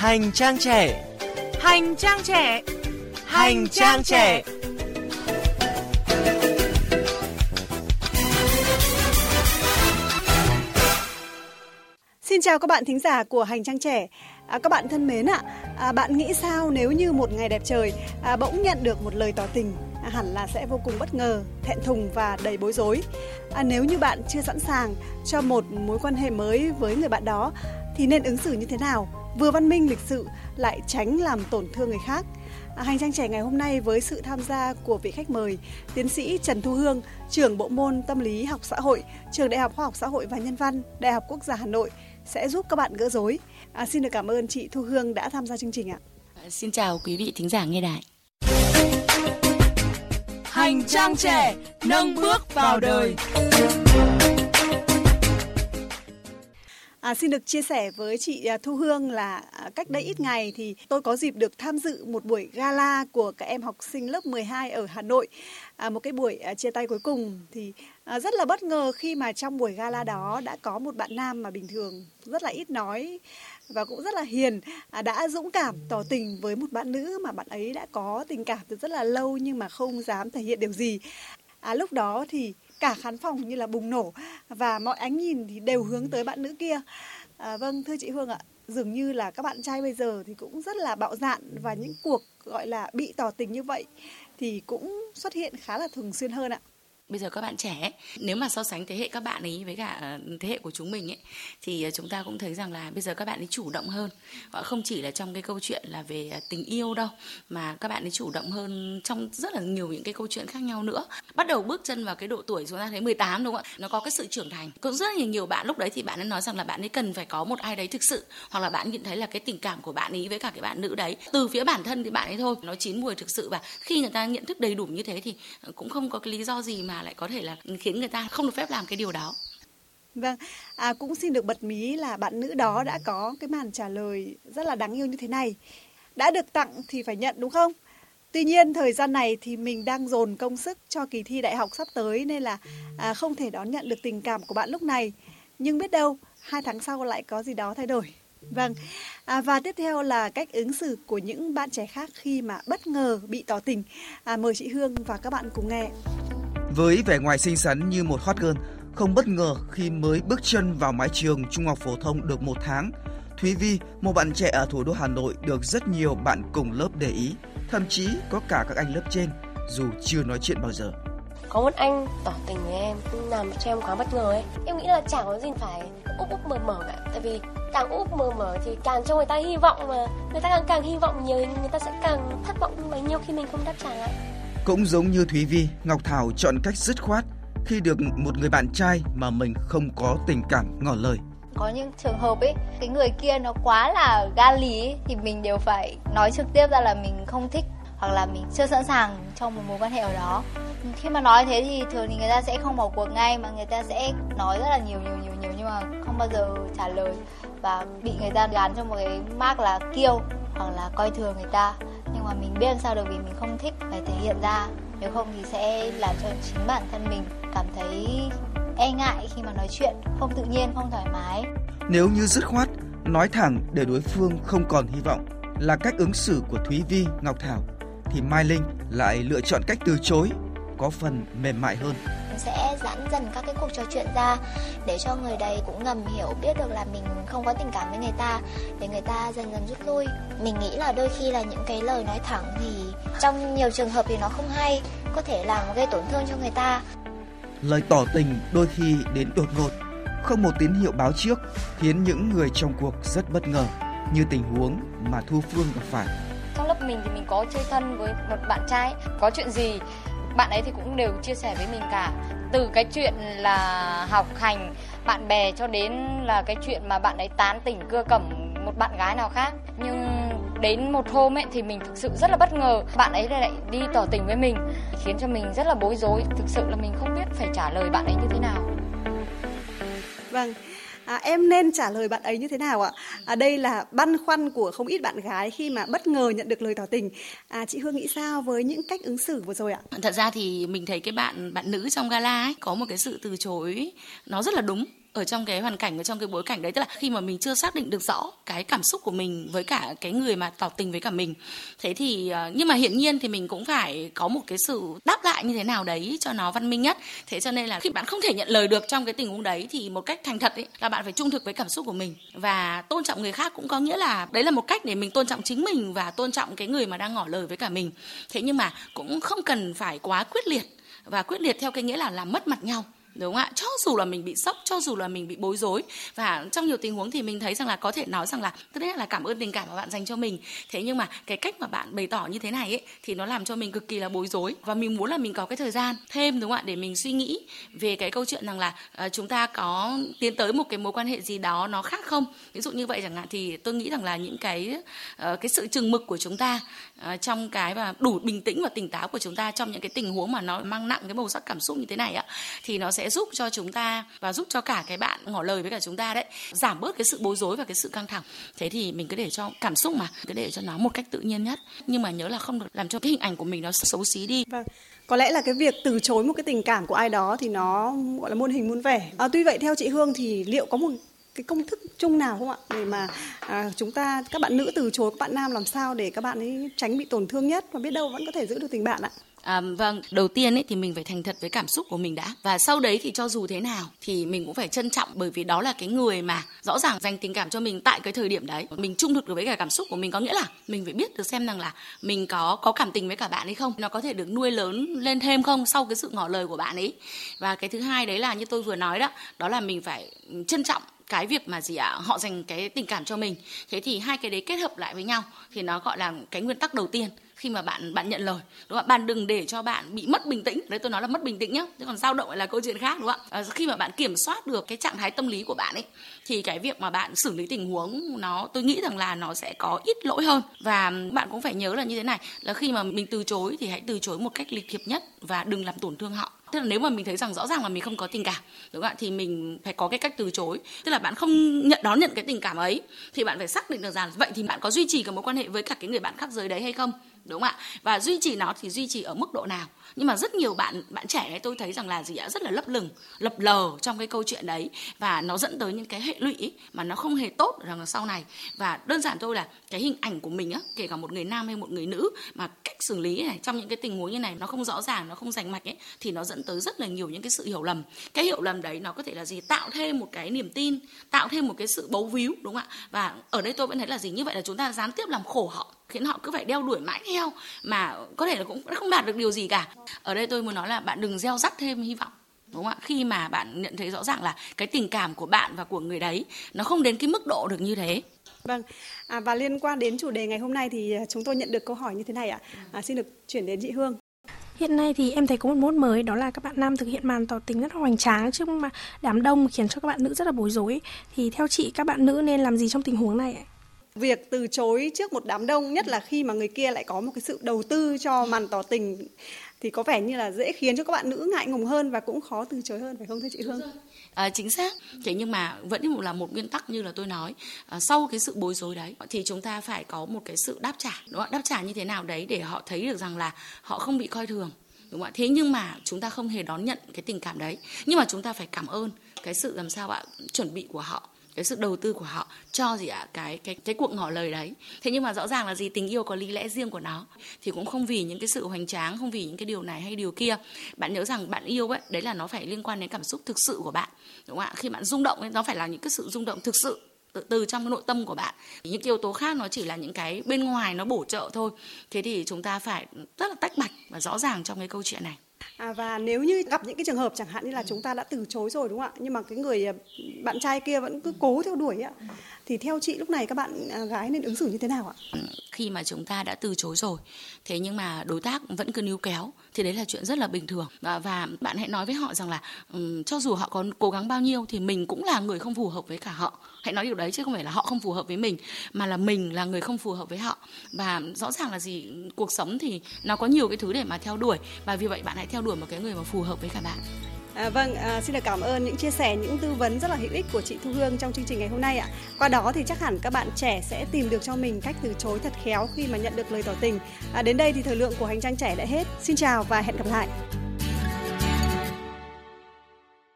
Hành trang trẻ. Hành trang trẻ. Hành trang trẻ. Xin chào các bạn thính giả của Hành trang trẻ. À, các bạn thân mến ạ, à, bạn nghĩ sao nếu như một ngày đẹp trời à, bỗng nhận được một lời tỏ tình à, hẳn là sẽ vô cùng bất ngờ, thẹn thùng và đầy bối rối. À, nếu như bạn chưa sẵn sàng cho một mối quan hệ mới với người bạn đó thì nên ứng xử như thế nào? Vừa văn minh lịch sự lại tránh làm tổn thương người khác. À, hành trang trẻ ngày hôm nay với sự tham gia của vị khách mời, tiến sĩ Trần Thu Hương, trưởng bộ môn tâm lý học xã hội, trường Đại học Khoa học Xã hội và Nhân văn, Đại học Quốc gia Hà Nội sẽ giúp các bạn gỡ rối. À, xin được cảm ơn chị Thu Hương đã tham gia chương trình ạ. À, xin chào quý vị thính giả nghe đài. Hành trang trẻ nâng bước vào đời. À, xin được chia sẻ với chị à, Thu Hương là à, cách đây ít ngày thì tôi có dịp được tham dự một buổi gala của các em học sinh lớp 12 ở Hà Nội. À, một cái buổi à, chia tay cuối cùng thì à, rất là bất ngờ khi mà trong buổi gala đó đã có một bạn nam mà bình thường rất là ít nói và cũng rất là hiền à, đã dũng cảm tỏ tình với một bạn nữ mà bạn ấy đã có tình cảm từ rất là lâu nhưng mà không dám thể hiện điều gì. À, lúc đó thì cả khán phòng như là bùng nổ và mọi ánh nhìn thì đều hướng tới bạn nữ kia. À, vâng thưa chị Hương ạ, dường như là các bạn trai bây giờ thì cũng rất là bạo dạn và những cuộc gọi là bị tỏ tình như vậy thì cũng xuất hiện khá là thường xuyên hơn ạ bây giờ các bạn trẻ nếu mà so sánh thế hệ các bạn ấy với cả ờ, thế hệ của chúng mình ấy, thì ờ, chúng ta cũng thấy rằng là bây giờ các bạn ấy chủ động hơn. Họ không chỉ là trong cái câu chuyện là về ờ, tình yêu đâu, mà các bạn ấy chủ động hơn trong rất là nhiều những cái câu chuyện khác nhau nữa. Bắt đầu bước chân vào cái độ tuổi chúng ta thấy 18 đúng không ạ? Nó có cái sự trưởng thành. Cũng rất là nhiều bạn lúc đấy thì bạn ấy nói rằng là bạn ấy cần phải có một ai đấy thực sự, hoặc là bạn nhận thấy là cái tình cảm của bạn ấy với cả cái bạn nữ đấy, từ phía bản thân thì bạn ấy thôi, nó chín mùi thực sự. Và khi người ta nhận thức đầy đủ như thế thì cũng không có cái lý do gì mà lại có thể là khiến người ta không được phép làm cái điều đó Vâng, à, cũng xin được bật mí là bạn nữ đó đã có cái màn trả lời rất là đáng yêu như thế này. Đã được tặng thì phải nhận đúng không? Tuy nhiên thời gian này thì mình đang dồn công sức cho kỳ thi đại học sắp tới nên là à, không thể đón nhận được tình cảm của bạn lúc này. Nhưng biết đâu hai tháng sau lại có gì đó thay đổi. Vâng, à, và tiếp theo là cách ứng xử của những bạn trẻ khác khi mà bất ngờ bị tỏ tình. À, mời chị Hương và các bạn cùng nghe. Với vẻ ngoài xinh xắn như một hot girl, không bất ngờ khi mới bước chân vào mái trường trung học phổ thông được một tháng, Thúy Vi, một bạn trẻ ở thủ đô Hà Nội được rất nhiều bạn cùng lớp để ý, thậm chí có cả các anh lớp trên, dù chưa nói chuyện bao giờ. Có một anh tỏ tình với em, làm cho em quá bất ngờ ấy. Em nghĩ là chẳng có gì phải úp úp mờ mờ cả, tại vì càng úp mờ mờ thì càng cho người ta hy vọng mà người ta càng càng hy vọng nhiều thì người ta sẽ càng thất vọng bấy nhiêu khi mình không đáp trả lại. Cũng giống như Thúy Vi, Ngọc Thảo chọn cách dứt khoát khi được một người bạn trai mà mình không có tình cảm ngỏ lời. Có những trường hợp ấy, cái người kia nó quá là ga lý ấy, thì mình đều phải nói trực tiếp ra là mình không thích hoặc là mình chưa sẵn sàng trong một mối quan hệ ở đó. Khi mà nói thế thì thường thì người ta sẽ không bỏ cuộc ngay mà người ta sẽ nói rất là nhiều nhiều nhiều nhiều nhưng mà không bao giờ trả lời và bị người ta gán cho một cái mark là kiêu hoặc là coi thường người ta nhưng mà mình biết làm sao được vì mình không thích phải thể hiện ra. Nếu không thì sẽ làm cho chính bản thân mình cảm thấy e ngại khi mà nói chuyện không tự nhiên không thoải mái. Nếu như dứt khoát nói thẳng để đối phương không còn hy vọng là cách ứng xử của Thúy Vi, Ngọc Thảo thì Mai Linh lại lựa chọn cách từ chối có phần mềm mại hơn. Sẽ giãn dần các cái cuộc trò chuyện ra để cho người đấy cũng ngầm hiểu biết được là mình không có tình cảm với người ta để người ta dần dần rút lui. Mình nghĩ là đôi khi là những cái lời nói thẳng thì trong nhiều trường hợp thì nó không hay có thể làm gây tổn thương cho người ta. Lời tỏ tình đôi khi đến đột ngột không một tín hiệu báo trước khiến những người trong cuộc rất bất ngờ như tình huống mà Thu Phương gặp phải. Trong lớp mình thì mình có chơi thân với một bạn trai, có chuyện gì bạn ấy thì cũng đều chia sẻ với mình cả từ cái chuyện là học hành bạn bè cho đến là cái chuyện mà bạn ấy tán tỉnh cưa cẩm một bạn gái nào khác. Nhưng đến một hôm ấy thì mình thực sự rất là bất ngờ. Bạn ấy lại đi tỏ tình với mình, khiến cho mình rất là bối rối. Thực sự là mình không biết phải trả lời bạn ấy như thế nào. Vâng à, em nên trả lời bạn ấy như thế nào ạ? À, đây là băn khoăn của không ít bạn gái khi mà bất ngờ nhận được lời tỏ tình. À, chị Hương nghĩ sao với những cách ứng xử vừa rồi ạ? Thật ra thì mình thấy cái bạn bạn nữ trong gala ấy có một cái sự từ chối nó rất là đúng ở trong cái hoàn cảnh, ở trong cái bối cảnh đấy. Tức là khi mà mình chưa xác định được rõ cái cảm xúc của mình với cả cái người mà tỏ tình với cả mình, thế thì ờ, nhưng mà hiển nhiên thì mình cũng phải có một cái sự đáp lại như thế nào đấy cho nó văn minh nhất. Thế cho nên là khi bạn không thể nhận lời được trong cái tình huống đấy thì một cách thành thật ấy, là bạn phải trung thực với cảm xúc của mình. Và tôn trọng người khác cũng có nghĩa là đấy là một cách để mình tôn trọng chính mình và tôn trọng cái người mà đang ngỏ lời với cả mình. Thế nhưng mà cũng không cần phải quá quyết liệt. Và quyết liệt theo cái nghĩa là làm mất mặt nhau đúng không ạ? Cho dù là mình bị sốc cho dù là mình bị bối rối và trong nhiều tình huống thì mình thấy rằng là có thể nói rằng là tất nhiên là cảm ơn tình cảm mà bạn dành cho mình. Thế nhưng mà cái cách mà bạn bày tỏ như thế này ấy thì nó làm cho mình cực kỳ là bối rối và mình muốn là mình có cái thời gian thêm đúng không ạ? Để mình suy nghĩ về cái câu chuyện rằng là uh, chúng ta có tiến tới một cái mối quan hệ gì đó nó khác không? Ví dụ như vậy chẳng hạn thì tôi nghĩ rằng là những cái uh, cái sự chừng mực của chúng ta uh, trong cái và đủ bình tĩnh và tỉnh táo của chúng ta trong những cái tình huống mà nó mang nặng cái màu sắc cảm xúc như thế này ạ thì nó sẽ giúp cho chúng ta và giúp cho cả cái bạn ngỏ lời với cả chúng ta đấy giảm bớt cái sự bối rối và cái sự căng thẳng. Thế thì mình cứ để cho cảm xúc mà cứ để cho nó một cách tự nhiên nhất. Nhưng mà nhớ là không được làm cho cái hình ảnh của mình nó xấu xí đi. Vâng có lẽ là cái việc từ chối một cái tình cảm của ai đó thì nó gọi là muôn hình muôn vẻ. À, tuy vậy theo chị Hương thì liệu có một cái công thức chung nào không ạ? Để mà à, chúng ta các bạn nữ từ chối các bạn nam làm sao để các bạn ấy tránh bị tổn thương nhất? Và biết đâu vẫn có thể giữ được tình bạn ạ? À, vâng, đầu tiên ấy thì mình phải thành thật với cảm xúc của mình đã và sau đấy thì cho dù thế nào thì mình cũng phải trân trọng bởi vì đó là cái người mà rõ ràng dành tình cảm cho mình tại cái thời điểm đấy. Mình trung thực được với cả cảm xúc của mình có nghĩa là mình phải biết được xem rằng là mình có có cảm tình với cả bạn ấy không, nó có thể được nuôi lớn lên thêm không sau cái sự ngỏ lời của bạn ấy. Và cái thứ hai đấy là như tôi vừa nói đó, đó là mình phải ừ, trân trọng cái việc mà gì ạ à, họ dành cái tình cảm cho mình. Thế thì hai cái đấy kết hợp lại với nhau thì nó gọi là cái nguyên tắc đầu tiên khi mà bạn bạn nhận lời đúng không bạn đừng để cho bạn bị mất bình tĩnh. Đấy tôi nói là mất bình tĩnh nhá chứ còn dao động là câu chuyện khác đúng không ạ? À, khi mà bạn kiểm soát được cái trạng thái tâm lý của bạn ấy thì cái việc mà bạn xử lý tình huống nó tôi nghĩ rằng là nó sẽ có ít lỗi hơn. Và bạn cũng phải nhớ là như thế này là khi mà mình từ chối thì hãy từ chối một cách lịch thiệp nhất và đừng làm tổn thương họ tức là nếu mà mình thấy rằng rõ ràng là mình không có tình cảm, đúng không ạ? Thì mình phải có cái cách từ chối. Tức là bạn không nhận, đón nhận cái tình cảm ấy, thì bạn phải xác định được rằng, vậy thì bạn có duy trì cái mối quan hệ với cả cái người bạn khác giới đấy hay không? Đúng không ạ? Và duy trì nó thì duy trì ở mức độ nào? Nhưng mà rất nhiều bạn bạn trẻ ấy tôi thấy rằng là gì ạ? Rất là lấp lửng, lập lờ trong cái câu chuyện đấy. Và nó dẫn tới những cái hệ lụy mà nó không hề tốt rằng là sau này. Và đơn giản thôi là cái hình ảnh của mình á, kể cả một người nam hay một người nữ, mà cách xử lý này, trong những cái tình huống như này, nó không rõ ràng, nó không rành mạch ấy, thì nó dẫn tới rất là nhiều những cái sự hiểu lầm. Cái hiểu lầm đấy nó có thể là gì? Tạo thêm một cái niềm tin, tạo thêm một cái sự bấu víu, đúng không ạ? Và ở đây tôi vẫn thấy là gì? Như vậy là chúng ta gián tiếp làm khổ họ, khiến họ cứ phải đeo đuổi mãi theo mà có thể là cũng không đạt được điều gì cả ở đây tôi muốn nói là bạn đừng gieo rắc thêm hy vọng đúng không ạ khi mà bạn nhận thấy rõ ràng là cái tình cảm của bạn và của người đấy nó không đến cái mức độ được như thế Vâng, à, và liên quan đến chủ đề ngày hôm nay thì à, chúng tôi nhận được câu hỏi như thế này ạ. À, xin được chuyển đến chị Hương. Hiện nay thì em thấy có một mốt mới đó là các bạn nam thực hiện màn tỏ tình rất hoành tráng trước mà đám đông khiến cho các bạn nữ rất là bối rối. Thì theo chị các bạn nữ nên làm gì trong tình huống này? Việc từ chối trước một đám đông nhất là khi mà người kia lại có một cái sự đầu tư cho màn tỏ tình thì có vẻ như là dễ khiến cho các bạn nữ ngại ngùng hơn và cũng khó từ chối hơn phải không thưa chị Hương? À, chính xác. Thế nhưng mà vẫn là một nguyên tắc như là tôi nói, à, sau cái sự bối rối đấy thì chúng ta phải có một cái sự đáp trả, đúng không? Đáp trả như thế nào đấy để họ thấy được rằng là họ không bị coi thường đúng không ạ thế nhưng mà chúng ta không hề đón nhận cái tình cảm đấy nhưng mà chúng ta phải cảm ơn cái sự làm sao ạ chuẩn bị của họ cái sự đầu tư của họ cho gì ạ? Cái cái cái cuộc ngỏ lời đấy. Thế nhưng mà rõ ràng là gì? Tình yêu có lý lẽ riêng của nó. Thì cũng không vì những cái sự hoành tráng không vì những cái điều này hay điều kia. Bạn nhớ rằng bạn yêu ấy đấy là nó phải liên quan đến cảm xúc thực sự của bạn đúng không ạ? Khi bạn rung động ấy nó phải là những cái sự rung động thực sự từ, từ trong cái nội tâm của bạn. Những yếu tố khác nó chỉ là những cái bên ngoài nó bổ trợ thôi. Thế thì chúng ta phải rất là tách bạch và rõ ràng trong cái câu chuyện này. À, và nếu như gặp những cái trường hợp chẳng hạn như là chúng ta đã từ chối rồi đúng không ạ? Nhưng mà cái người à, bạn trai kia vẫn cứ cố theo đuổi ạ thì theo chị lúc này các bạn à, gái nên ứng xử như thế nào ạ? Khi mà chúng ta đã từ chối rồi. Thế nhưng mà đối tác vẫn cứ níu kéo thì đấy là chuyện rất là bình thường. Và, và bạn hãy nói với họ rằng là um, cho dù họ có cố gắng bao nhiêu thì mình cũng là người không phù hợp với cả họ. Hãy nói điều đấy chứ không phải là họ không phù hợp với mình mà là mình là người không phù hợp với họ. Và rõ ràng là gì cuộc sống thì nó có nhiều cái thứ để mà theo đuổi. Và vì vậy bạn hãy theo đuổi một cái người mà phù hợp với cả bạn. À, vâng, à, xin được cảm ơn những chia sẻ, những tư vấn rất là hữu ích của chị Thu Hương trong chương trình ngày hôm nay ạ. Qua đó thì chắc hẳn các bạn trẻ sẽ tìm được cho mình cách từ chối thật khéo khi mà nhận được lời tỏ tình. À, đến đây thì thời lượng của hành trang trẻ đã hết. Xin chào và hẹn gặp lại.